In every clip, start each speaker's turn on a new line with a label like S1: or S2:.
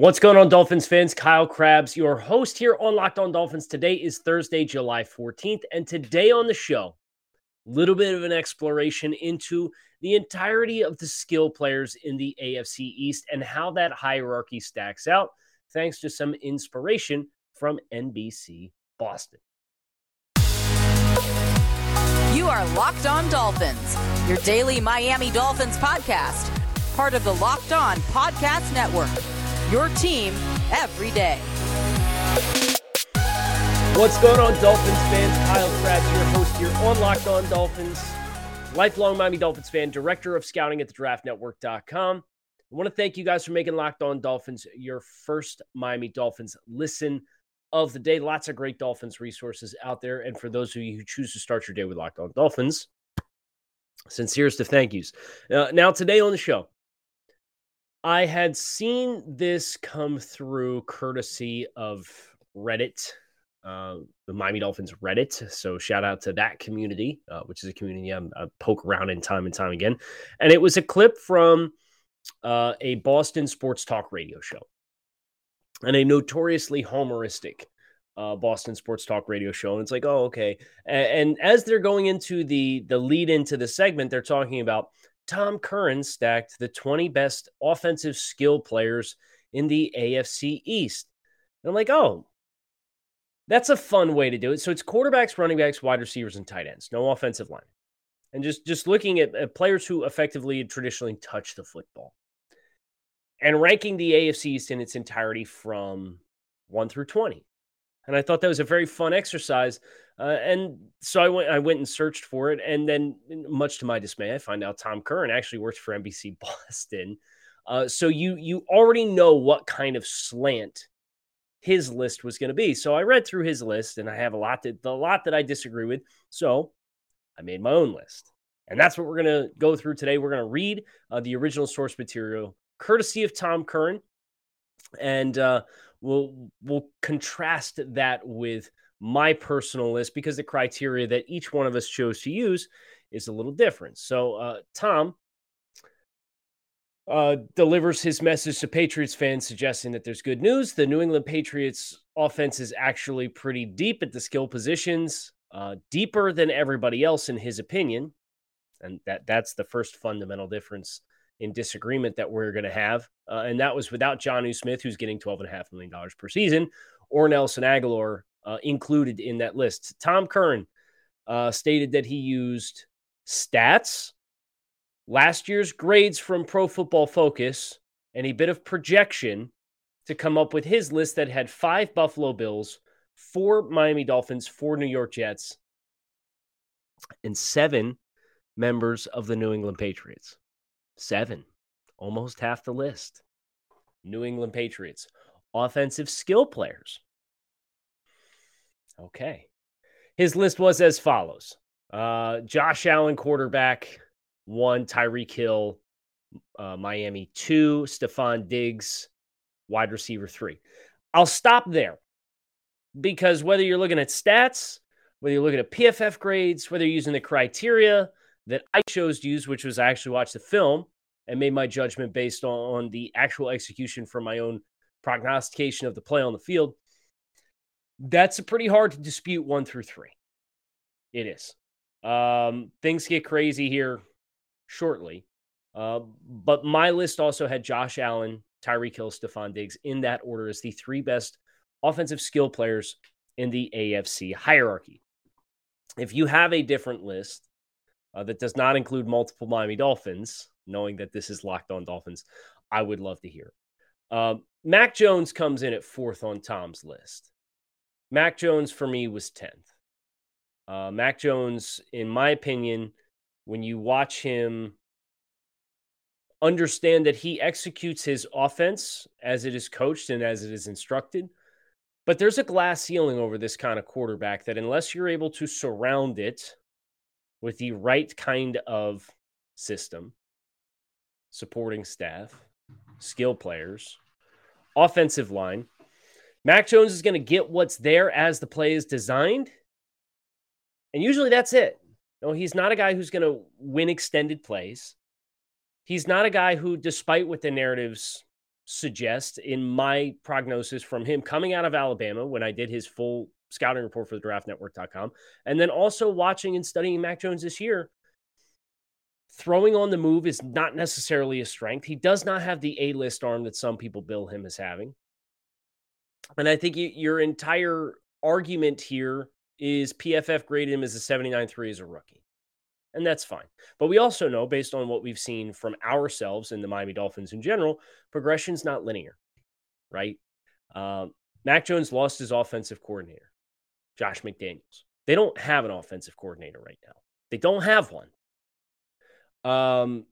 S1: What's going on, Dolphins fans? Kyle Crabbs, your host here on Locked On Dolphins. Today is Thursday, July 14th, and today on the show, a little bit of an exploration into the entirety of the skill players in the AFC East and how that hierarchy stacks out, thanks to some inspiration from NBC Boston.
S2: You are Locked On Dolphins, your daily Miami Dolphins podcast, part of the Locked On Podcast Network your team every day.
S1: What's going on, Dolphins fans? Kyle Crabbs, your host here on Locked On Dolphins, lifelong Miami Dolphins fan, director of scouting at the draftnetwork.com. I want to thank you guys for making Locked On Dolphins your first Miami Dolphins listen of the day. Lots of great Dolphins resources out there. And for those of you who choose to start your day with Locked On Dolphins, sincerest of thank yous. Uh, now, today on the show, I had seen this come through courtesy of Reddit, uh, the Miami Dolphins Reddit. So shout out to that community, uh, which is a community I poke around in time and time again. And it was a clip from uh, a Boston sports talk radio show and a notoriously homeristic uh, Boston sports talk radio show. And it's like, oh, okay. And, and as they're going into the the lead into the segment, they're talking about Tom Curran stacked the 20 best offensive skill players in the AFC East. And I'm like, oh, that's a fun way to do it. So it's quarterbacks, running backs, wide receivers, and tight ends. No offensive line. And just just looking at, players who effectively traditionally touch the football. And ranking the AFC East in its entirety from 1 through 20. And I thought that was a very fun exercise uh, and so I went, I went and searched for it, and then, much to my dismay, I find out Tom Curran actually works for NBC Boston. Uh, so you you already know what kind of slant his list was going to be. So I read through his list, and I have a lot that a lot that I disagree with. So I made my own list, and that's what we're going to go through today. We're going to read uh, the original source material, courtesy of Tom Curran, and uh, we'll we'll contrast that with my personal list because the criteria that each one of us chose to use is a little different. So, uh, Tom uh, delivers his message to Patriots fans, suggesting that there's good news. The New England Patriots offense is actually pretty deep at the skill positions, uh, deeper than everybody else, in his opinion. And that that's the first fundamental difference in disagreement that we're going to have. Uh, and that was without Jonnu Smith, who's getting $12.5 million per season, or Nelson Agholor uh, included in that list. Tom Curran uh, stated that he used stats, last year's grades from Pro Football Focus, and a bit of projection to come up with his list that had five Buffalo Bills, four Miami Dolphins, four New York Jets, and seven members of the New England Patriots. Seven, almost half the list. New England Patriots, offensive skill players. Okay. His list was as follows uh, Josh Allen, quarterback, one, Tyreek Hill, uh, Miami, two, Stefon Diggs, wide receiver, three. I'll stop there because whether you're looking at stats, whether you're looking at PFF grades, whether you're using the criteria that I chose to use, which was I actually watched the film and made my judgment based on the actual execution from my own prognostication of the play on the field. That's pretty hard to dispute one through three. It is. Um, things get crazy here shortly. Uh, but my list also had Josh Allen, Tyreek Hill, Stefon Diggs in that order as the three best offensive skill players in the AFC hierarchy. If you have a different list uh, that does not include multiple Miami Dolphins, knowing that this is locked on Dolphins, I would love to hear. Uh, Mac Jones comes in at fourth on Tom's list. Mac Jones for me was 10th. Uh, Mac Jones, in my opinion, when you watch him understand that he executes his offense as it is coached and as it is instructed, But there's a glass ceiling over this kind of quarterback that, unless you're able to surround it with the right kind of system, supporting staff, skill players, offensive line, Mac Jones is going to get what's there as the play is designed. And usually that's it. No, he's not a guy who's going to win extended plays. He's not a guy who, despite what the narratives suggest in my prognosis from him coming out of Alabama when I did his full scouting report for the draftnetwork.com, and then also watching and studying Mac Jones this year, throwing on the move is not necessarily a strength. He does not have the A list arm that some people bill him as having. And I think your entire argument here is PFF graded him as a 79 3 as a rookie and that's fine. But we also know, based on what we've seen from ourselves and the Miami Dolphins in general, progression's not linear, right? Um, Mac Jones lost his offensive coordinator, Josh McDaniels. They don't have an offensive coordinator right now. They don't have one. Um,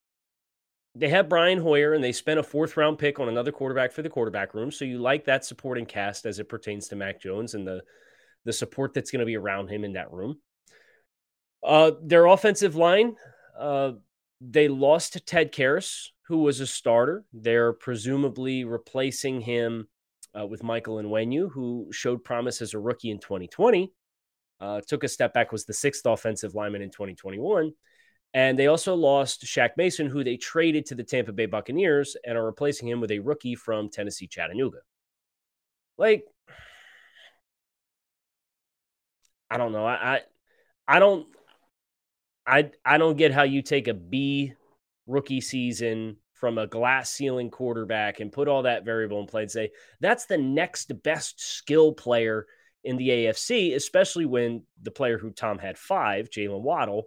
S1: they have Brian Hoyer, and they spent a fourth round pick on another quarterback for the quarterback room. So you like that supporting cast as it pertains to Mac Jones and the the support that's going to be around him in that room. Uh, their offensive line, uh, they lost Ted Karras, who was a starter. They're presumably replacing him uh, with Michael Onwenu, who showed promise as a rookie in 2020. Uh, took a step back, was the sixth offensive lineman in 2021. And they also lost Shaq Mason, who they traded to the Tampa Bay Buccaneers and are replacing him with a rookie from Tennessee Chattanooga. Like, I don't know. I, I, I don't I I don't get how you take a B rookie season from a glass ceiling quarterback and put all that variable in play and say that's the next best skill player in the AFC, especially when the player who Tom had five, Jaylen Waddle,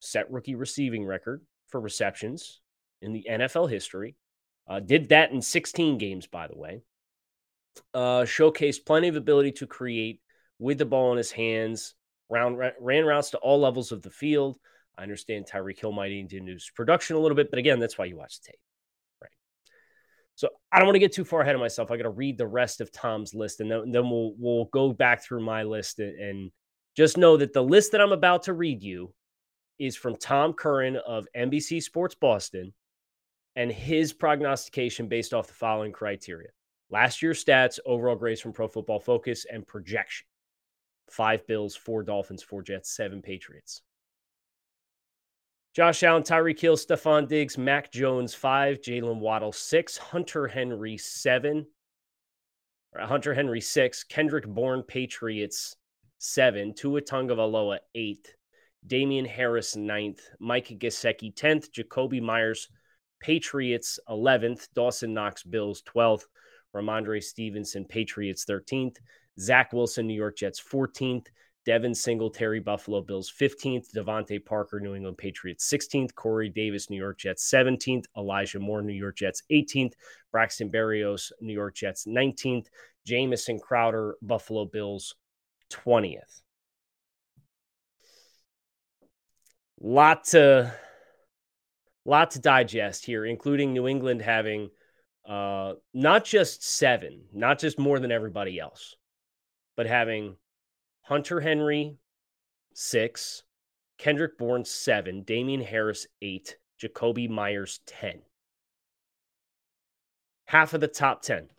S1: set rookie receiving record for receptions in the NFL history. Uh, did that in 16 games, by the way. Uh, showcased plenty of ability to create with the ball in his hands round, ran routes to all levels of the field. I understand Tyreek Hill might need to reduce production a little bit, but again, that's why you watch the tape, right? So I don't want to get too far ahead of myself. I got to read the rest of Tom's list, and then, then we'll we'll go back through my list and, and just know that the list that I'm about to read you is from Tom Curran of NBC Sports Boston, and his prognostication based off the following criteria: last year's stats, overall grades from Pro Football Focus, and projection five Bills, four Dolphins, four Jets, seven Patriots. Josh Allen, Tyreek Hill, Stefon Diggs, Mac Jones, five, Jaylen Waddle, six, Hunter Henry, seven, Hunter Henry, six, Kendrick Bourne, Patriots, seven, Tua Tagovailoa, eight, Damien Harris, ninth, Mike Gesicki, 10th, Jakobi Meyers, Patriots, 11th, Dawson Knox, Bills, 12th, Rhamondre Stevenson, Patriots, 13th, Zach Wilson, New York Jets 14th. Devin Singletary, Buffalo Bills 15th. DeVante Parker, New England Patriots 16th. Corey Davis, New York Jets 17th. Elijah Moore, New York Jets 18th. Braxton Berrios, New York Jets 19th. Jamison Crowder, Buffalo Bills 20th. Lot to lot to digest here, including New England having uh, not just seven, not just more than everybody else, but having Hunter Henry six, Kendrick Bourne seven, Damien Harris eight, Jakobi Meyers, 10. Half of the top 10.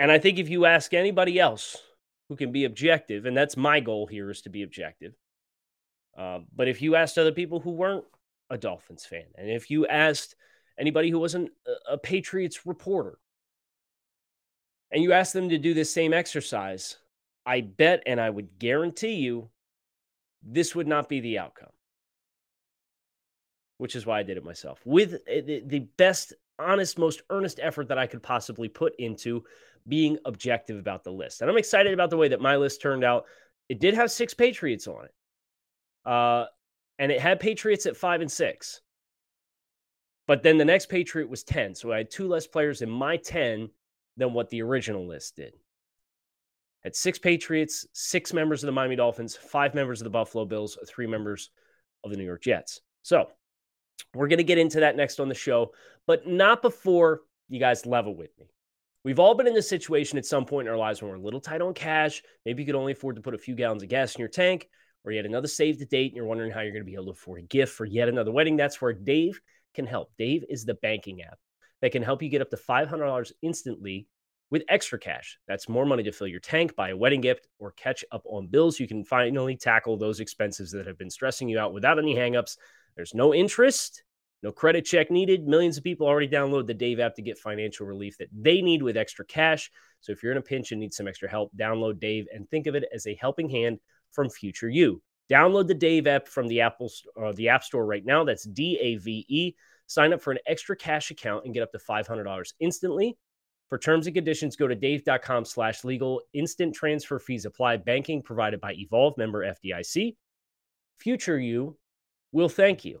S1: And I think if you ask anybody else who can be objective, and that's my goal here is to be objective. Uh, but if you asked other people who weren't a Dolphins fan, and if you asked anybody who wasn't a Patriots reporter, and you asked them to do this same exercise, I bet and I would guarantee you this would not be the outcome, which is why I did it myself with eh, the best, honest, most earnest effort that I could possibly put into being objective about the list. And I'm excited about the way that my list turned out. It did have six Patriots on it, uh, and it had Patriots at five and six. But then the next Patriot was 10. So I had two less players in my 10 than what the original list did had six Patriots, six members of the Miami Dolphins, five members of the Buffalo Bills, three members of the New York Jets. So we're going to get into that next on the show, but not before you guys level with me. We've all been in this situation at some point in our lives when we're a little tight on cash. Maybe you could only afford to put a few gallons of gas in your tank, or you had another save the date and you're wondering how you're going to be able to afford a gift for yet another wedding. That's where Dave can help. Dave is the banking app that can help you get up to $500 instantly with extra cash. That's more money to fill your tank, buy a wedding gift, or catch up on bills. You can finally tackle those expenses that have been stressing you out without any hangups. There's no interest, no credit check needed. Millions of people already download the Dave app to get financial relief that they need with extra cash. So if you're in a pinch and need some extra help, download Dave and think of it as a helping hand from future you. Download the Dave app from the Apple uh, the App Store right now. That's D A V E. Sign up for an extra cash account and get up to $500 instantly. For terms and conditions, go to dave.com slash legal. Instant transfer fees apply. Banking provided by Evolve, member FDIC. Future you will thank you.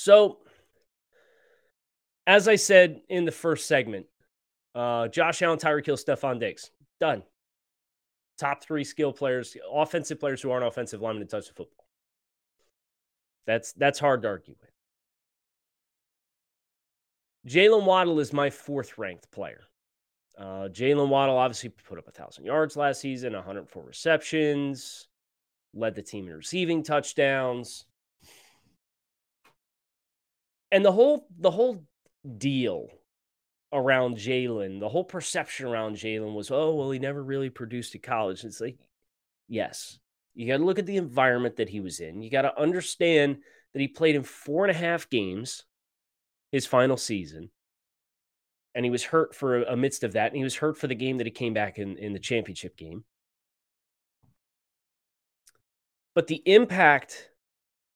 S1: So, as I said in the first segment, uh, Josh Allen, Tyreek Hill, Stefon Diggs, done. Top three skill players, offensive players who aren't offensive linemen to touch the football. That's that's hard to argue with. Jaylen Waddle is my fourth ranked player. Uh, Jaylen Waddle obviously put up a thousand yards last season, 104 receptions, led the team in receiving touchdowns and the whole the whole deal around Jaylen, the whole perception around Jaylen was, oh well, he never really produced at college. It's like, yes, you got to look at the environment that he was in. You got to understand that he played in four and a half games his final season, and he was hurt for amidst of that, and he was hurt for the game that he came back in in the championship game. But the impact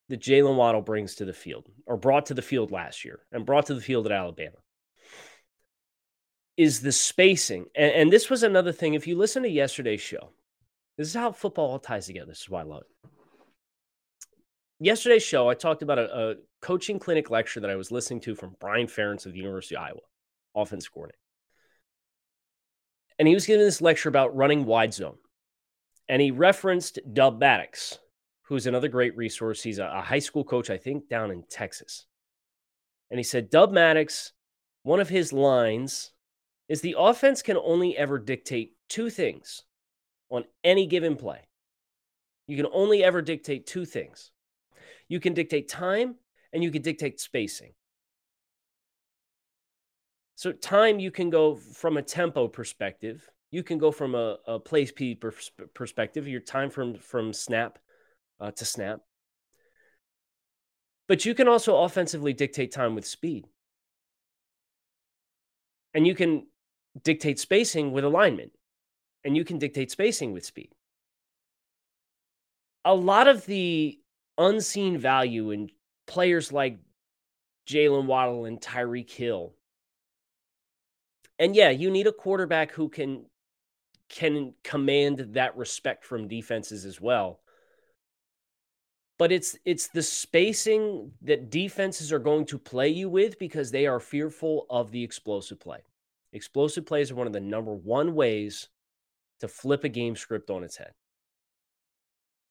S1: that Jaylen Waddle brings to the field or brought to the field last year and brought to the field at Alabama is the spacing. And, and, this was another thing. If you listen to yesterday's show, this is how football all ties together. This is why I love it. Yesterday's show, I talked about a, a coaching clinic lecture that I was listening to from Brian Ferentz of the University of Iowa, offense coordinator. And he was giving this lecture about running wide zone. And he referenced Dub Maddox, who's another great resource. He's a, high school coach, I think, down in Texas. And he said, Dub Maddox, one of his lines is the offense can only ever dictate two things on any given play. You can only ever dictate two things. You can dictate time and you can dictate spacing. So, time, you can go from a tempo perspective. You can go from a, a speed perspective, your time from, from snap uh, to snap. But you can also offensively dictate time with speed. And you can dictate spacing with alignment. And you can dictate spacing with speed. A lot of the unseen value in players like Jaylen Waddle and Tyreek Hill. And yeah, you need a quarterback who can can command that respect from defenses as well but it's it's the spacing that defenses are going to play you with because they are fearful of the explosive play. Explosive plays are one of the number one ways to flip a game script on its head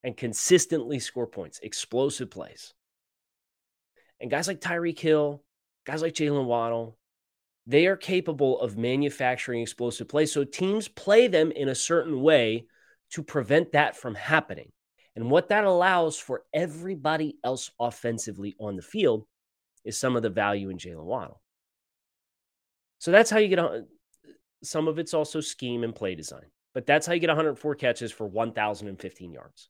S1: and consistently score points. Explosive plays. And guys like Tyreek Hill, guys like Jaylen Waddle, they are capable of manufacturing explosive plays. So teams play them in a certain way to prevent that from happening. And what that allows for everybody else offensively on the field is some of the value in Jaylen Waddle. So that's how you get. Some of it's also scheme and play design, but that's how you get 104 catches for 1,015 yards,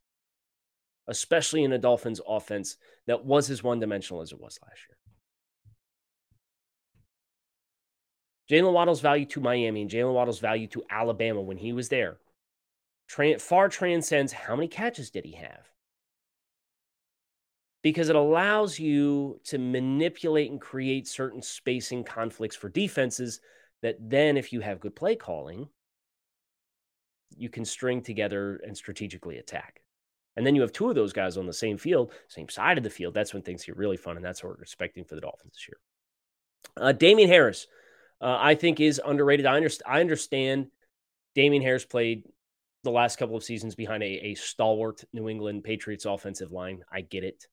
S1: especially in a Dolphins offense that was as one dimensional as it was last year. Jaylen Waddle's value to Miami and Jaylen Waddle's value to Alabama when he was there far transcends how many catches did he have? because it allows you to manipulate and create certain spacing conflicts for defenses that then, if you have good play calling, you can string together and strategically attack. And then you have two of those guys on the same field, same side of the field. That's when things get really fun. And that's what we're expecting for the Dolphins this year. Uh, Damien Harris, uh, I think, is underrated. I, underst- I understand Damien Harris played the last couple of seasons behind a, a stalwart New England Patriots offensive line. I get it.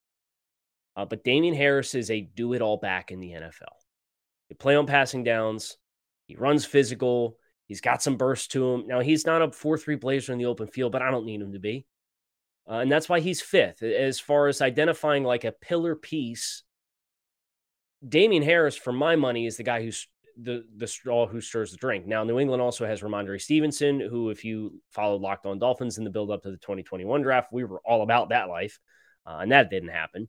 S1: Uh, but Damien Harris is a do it all back in the NFL. He play on passing downs. He runs physical. He's got some burst to him. Now, he's not a 4 3 blazer in the open field, but I don't need him to be. Uh, and that's why he's fifth. As far as identifying like a pillar piece, Damien Harris, for my money, is the guy who's the the straw who stirs the drink. Now, New England also has Rhamondre Stevenson, who, if you followed Locked On Dolphins in the build up to the 2021 draft, we were all about that life, uh, and that didn't happen.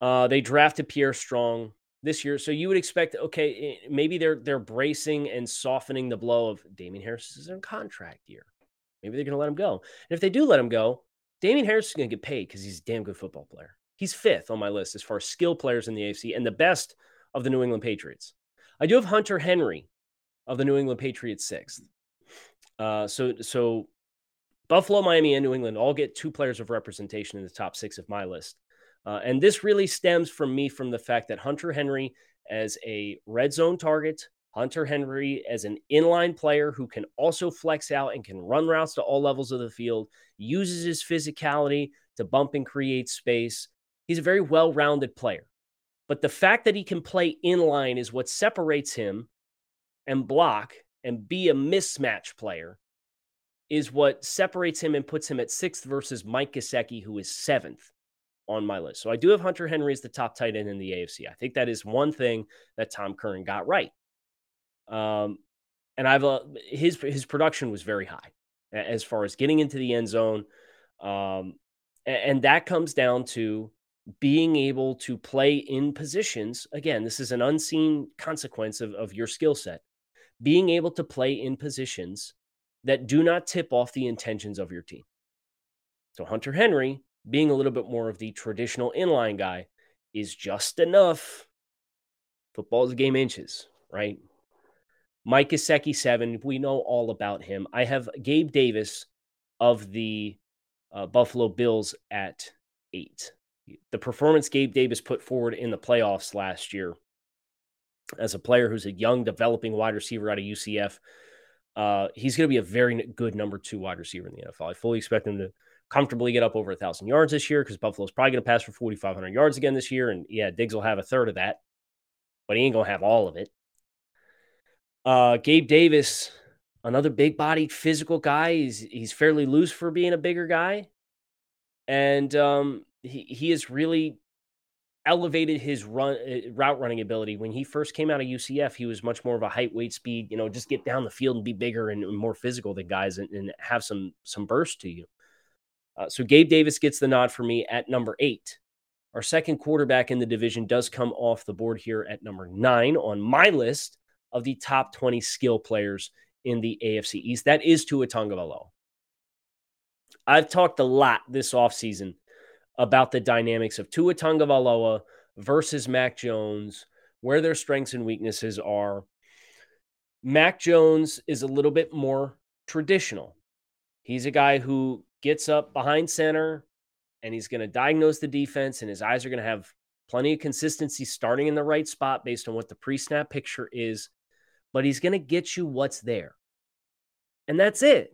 S1: Uh, they drafted Pierre Strong this year, so you would expect okay, eh, maybe they're they're bracing and softening the blow of Damien Harris is in contract year. Maybe they're going to let him go. And if they do let him go, Damien Harris is going to get paid because he's a damn good football player. He's fifth on my list as far as skill players in the AFC and the best of the New England Patriots. I do have Hunter Henry of the New England Patriots sixth. Uh, so so Buffalo, Miami, and New England all get two players of representation in the top six of my list. Uh, and this really stems from me from the fact that Hunter Henry, as a red zone target, Hunter Henry as an inline player who can also flex out and can run routes to all levels of the field, uses his physicality to bump and create space. He's a very well rounded player. But the fact that he can play in line is what separates him and block and be a mismatch player is what separates him and puts him at sixth versus Mike Gesicki, who is seventh on my list. So I do have Hunter Henry as the top tight end in the AFC. I think that is one thing that Tom Curran got right. Um, and I've uh, his his production was very high as far as getting into the end zone, um, and, and that comes down to being able to play in positions. Again, this is an unseen consequence of, of your skill set. Being able to play in positions that do not tip off the intentions of your team. So Hunter Henry being a little bit more of the traditional inline guy is just enough. Football is a game inches, right? Mike Gesicki, seven. We know all about him. I have Gabe Davis of the uh, Buffalo Bills at eight. The performance Gabe Davis put forward in the playoffs last year as a player who's a young, developing wide receiver out of UCF, uh, he's going to be a very good number two wide receiver in the NFL. I fully expect him to comfortably get up over a thousand yards this year because Buffalo's probably going to pass for 4,500 yards again this year. And yeah, Diggs will have a third of that, but he ain't going to have all of it. Uh, Gabe Davis, another big bodied physical guy. He's, he's fairly loose for being a bigger guy. And um, he, he has really elevated his run uh, route running ability. When he first came out of UCF, he was much more of a height, weight, speed. You know, just get down the field and be bigger and, and more physical than guys and, and, have some some burst to you. Uh, so Gabe Davis gets the nod for me at number eight. Our second quarterback in the division does come off the board here at number nine on my list of the top 20 skill players in the AFC East. That is Tua Tagovailoa. I've talked a lot this offseason about the dynamics of Tua Tagovailoa versus Mac Jones, where their strengths and weaknesses are. Mac Jones is a little bit more traditional. He's a guy who gets up behind center and he's going to diagnose the defense, and his eyes are going to have plenty of consistency starting in the right spot based on what the pre snap picture is, but he's going to get you what's there. And that's it.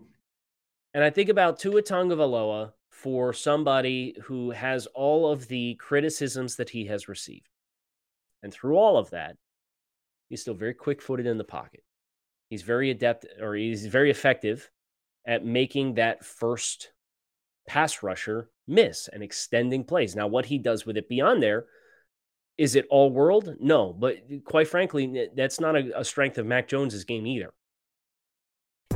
S1: And I think about Tua Tagovailoa for somebody who has all of the criticisms that he has received. And through all of that, he's still very quick footed in the pocket. He's very adept or he's very effective at making that first pass rusher miss and extending plays. Now, what he does with it beyond there, is it all world? No, but quite frankly, that's not a, a strength of Mac Jones's game either.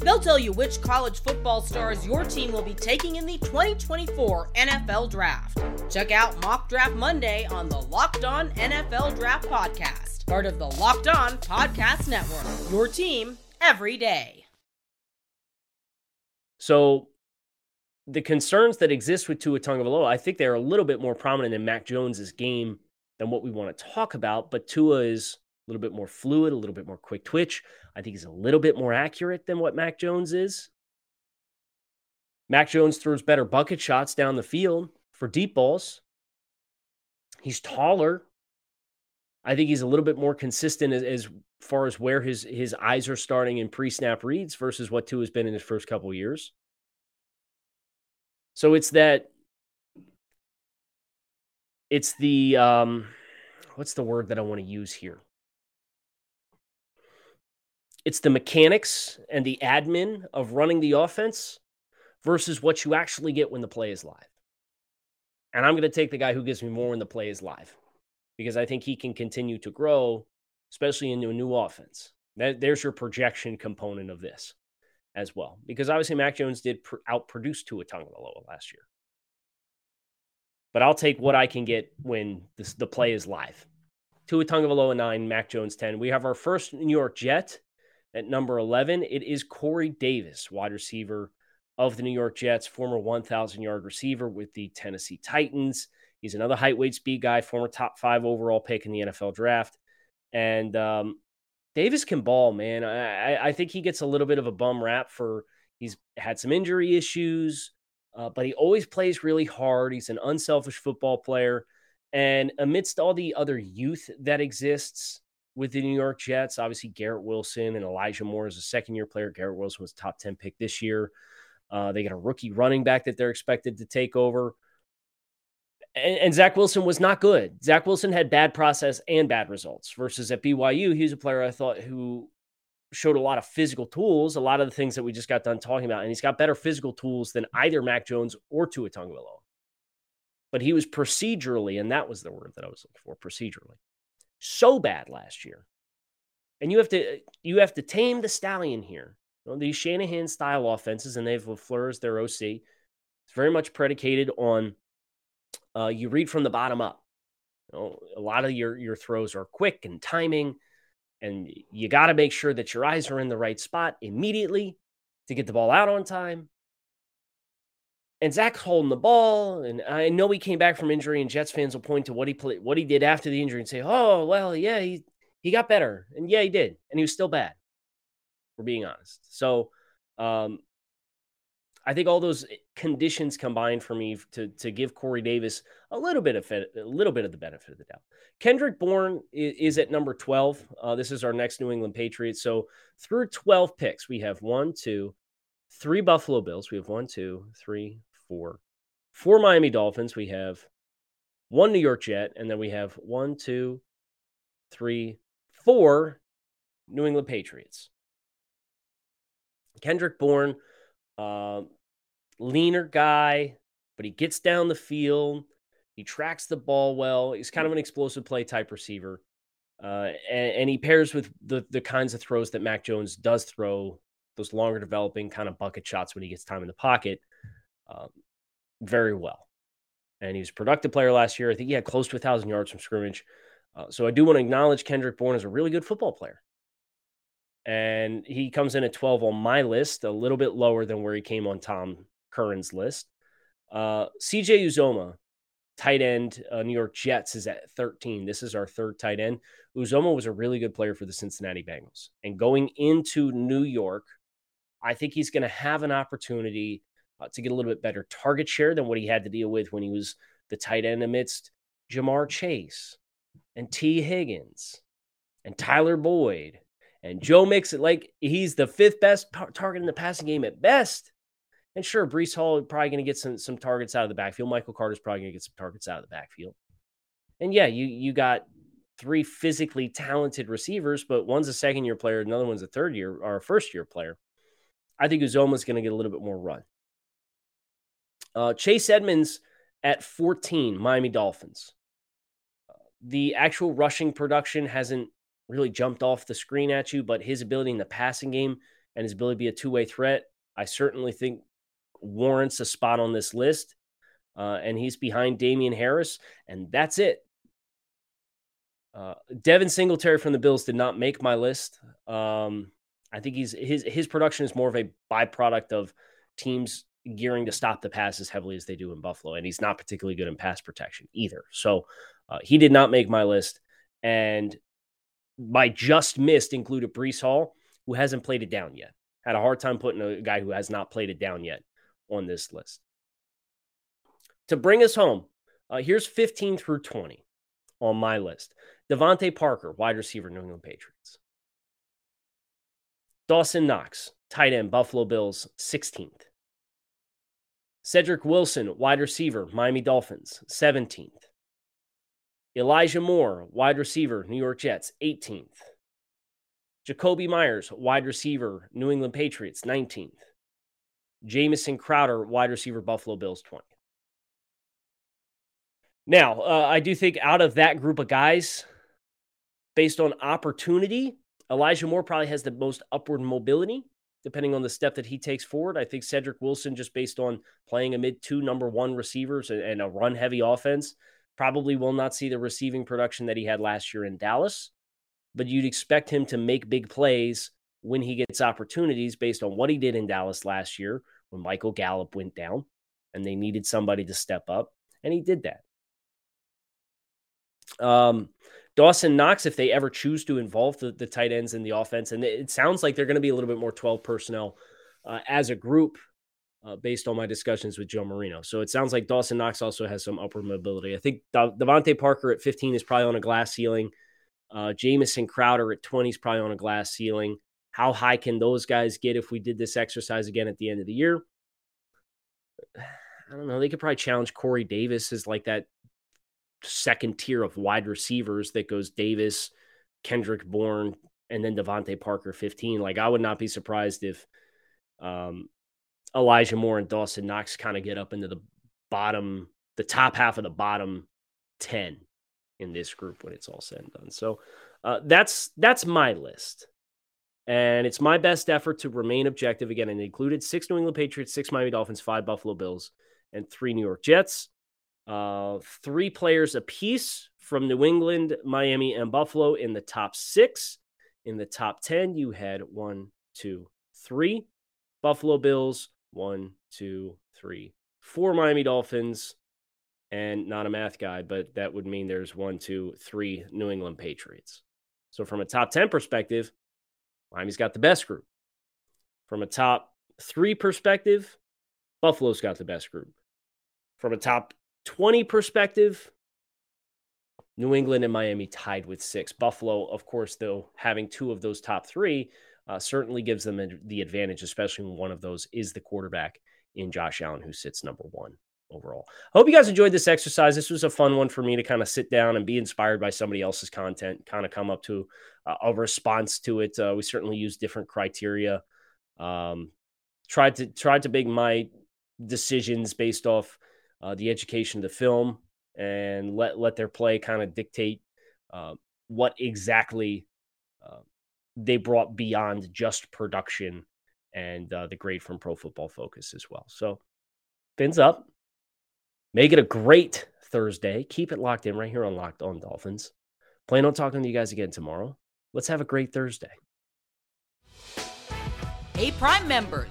S3: They'll tell you which college football stars your team will be taking in the 2024 NFL Draft. Check out Mock Draft Monday on the Locked On NFL Draft Podcast, part of the Locked On Podcast Network. Your team every day.
S1: So, the concerns that exist with Tua Tagovailoa, I think they're a little bit more prominent in Mac Jones's game than what we want to talk about. But Tua is a little bit more fluid, a little bit more quick twitch. I think he's a little bit more accurate than what Mac Jones is. Mac Jones throws better bucket shots down the field for deep balls. He's taller. I think he's a little bit more consistent as, as far as where his his eyes are starting in pre-snap reads versus what Tua has been in his first couple years. So it's that it's the um what's the word that I want to use here? It's the mechanics and the admin of running the offense versus what you actually get when the play is live. And I'm going to take the guy who gives me more when the play is live because I think he can continue to grow, especially into a new offense. That, there's your projection component of this as well, because obviously Mac Jones did pr- outproduce Tua Tagovailoa last year. But I'll take what I can get when this, the play is live. Tua Tagovailoa nine, Mac Jones ten. We have our first New York Jet at number eleven. It is Corey Davis, wide receiver of the New York Jets, former 1,000 yard receiver with the Tennessee Titans. He's another height, weight, speed guy, former top five overall pick in the NFL draft. And um, Davis can ball, man. I, I think he gets a little bit of a bum rap for he's had some injury issues, uh, but he always plays really hard. He's an unselfish football player. And amidst all the other youth that exists with the New York Jets, obviously Garrett Wilson and Elijah Moore is a second year player. Garrett Wilson was a top 10 pick this year. Uh, they got a rookie running back that they're expected to take over and, and, Zach Wilson was not good. Zach Wilson had bad process and bad results versus at BYU, he was a player I thought who showed a lot of physical tools, a lot of the things that we just got done talking about. And he's got better physical tools than either Mac Jones or Tua Tagovailoa. But he was procedurally, and that was the word that I was looking for, procedurally, so bad last year. And you have to you have to tame the stallion here. You know, these Shanahan style offenses, and they've LaFleur as their OC. It's very much predicated on uh, you read from the bottom up. You know, a lot of your your throws are quick and timing, and you got to make sure that your eyes are in the right spot immediately to get the ball out on time. And Zach's holding the ball, and I know he came back from injury, and Jets fans will point to what he played, what he did after the injury, and say, "Oh, well, yeah, he he got better, and yeah, he did, and he was still bad." We're being honest. So, um, I think all those conditions combined for me to to give Corey Davis a little bit of a little bit of the benefit of the doubt. Kendrick Bourne is, is at number twelve. Uh, this is our next New England Patriots. So through twelve picks, we have one, two, three Buffalo Bills. We have one, two, three, four, four Miami Dolphins. We have one New York Jet, and then we have one, two, three, four New England Patriots. Kendrick Bourne uh, leaner guy, but he gets down the field. He tracks the ball well. He's kind of an explosive play type receiver. Uh, and, and, he pairs with the, the kinds of throws that Mac Jones does throw, those longer developing kind of bucket shots when he gets time in the pocket, um, very well. And he was a productive player last year. I think he had close to a 1,000 yards from scrimmage. Uh, so I do want to acknowledge Kendrick Bourne as a really good football player and he comes in at 12 on my list, a little bit lower than where he came on Tom Curran's list. Uh, CJ Uzomah, tight end, uh, New York Jets, is at 13. This is our third tight end. Uzomah was a really good player for the Cincinnati Bengals. And going into New York, I think he's going to have an opportunity uh, to get a little bit better target share than what he had to deal with when he was the tight end amidst Ja'Marr Chase and Tee Higgins and Tyler Boyd and Joe Mixon, like he's the fifth best tar- target in the passing game at best. And sure, Breece Hall probably going to get some some targets out of the backfield. Michael Carter's probably going to get some targets out of the backfield. And yeah, you you got three physically talented receivers, but one's a second year player, another one's a third year or a first year player. I think Uzomah's going to get a little bit more run. Uh, Chase Edmonds at 14, Miami Dolphins. the actual rushing production hasn't really jumped off the screen at you, but his ability in the passing game and his ability to be a two way threat, I certainly think warrants a spot on this list. Uh, and he's behind Damien Harris, and that's it. Uh, Devin Singletary from the Bills did not make my list. Um, I think he's his his production is more of a byproduct of teams gearing to stop the pass as heavily as they do in Buffalo, and he's not particularly good in pass protection either. So uh, he did not make my list, and my just missed included Breece Hall, who hasn't played it down yet. Had a hard time putting a guy who has not played it down yet on this list. To bring us home, uh, here's 15 through 20 on my list. DeVante Parker, wide receiver, New England Patriots. Dawson Knox, tight end, Buffalo Bills, 16th. Cedric Wilson, wide receiver, Miami Dolphins, 17th. Elijah Moore, wide receiver, New York Jets, 18th. Jakobi Meyers, wide receiver, New England Patriots, 19th. Jamison Crowder, wide receiver, Buffalo Bills, 20th. Now, uh, I do think out of that group of guys, based on opportunity, Elijah Moore probably has the most upward mobility, depending on the step that he takes forward. I think Cedric Wilson, just based on playing amid two number one receivers and a run heavy offense, probably will not see the receiving production that he had last year in Dallas. But you'd expect him to make big plays when he gets opportunities based on what he did in Dallas last year when Michael Gallup went down and they needed somebody to step up. And he did that. Um, Dawson Knox, if they ever choose to involve the, the tight ends in the offense, and it sounds like they're going to be a little bit more 12 personnel uh, as a group uh, based on my discussions with Joe Marino. So it sounds like Dawson Knox also has some upward mobility. I think De- DeVante Parker at 15 is probably on a glass ceiling. Uh, Jamison Crowder at 20 is probably on a glass ceiling. How high can those guys get if we did this exercise again at the end of the year? I don't know. They could probably challenge Corey Davis as like that second tier of wide receivers that goes Davis, Kendrick Bourne, and then DeVante Parker 15. Like I would not be surprised if um, Elijah Moore and Dawson Knox kind of get up into the bottom, the top half of the bottom 10 in this group when it's all said and done. So uh, that's that's my list. And it's my best effort to remain objective again. And included six New England Patriots, six Miami Dolphins, five Buffalo Bills, and three New York Jets. Uh, three players apiece from New England, Miami, and Buffalo in the top six. In the top 10, you had one, two, three Buffalo Bills, one, two, three, four Miami Dolphins, and not a math guy, but that would mean there's one, two, three New England Patriots. So, from a top 10 perspective, Miami's got the best group. From a top three perspective, Buffalo's got the best group. From a top 20 perspective, New England and Miami tied with six. Buffalo, of course, though, having two of those top three uh, certainly gives them the advantage, especially when one of those is the quarterback in Josh Allen, who sits number one overall. I hope you guys enjoyed this exercise. This was a fun one for me to kind of sit down and be inspired by somebody else's content, kind of come up to a response to it. Uh, we certainly use different criteria. Um, tried to tried to make my decisions based off uh, the education the film and let let their play kind of dictate uh, what exactly uh, they brought beyond just production and uh, the grade from Pro Football Focus as well. So, fins up. Make it a great Thursday. Keep it locked in right here on Locked On Dolphins. Plan on talking to you guys again tomorrow. Let's have a great Thursday.
S3: Hey, Prime members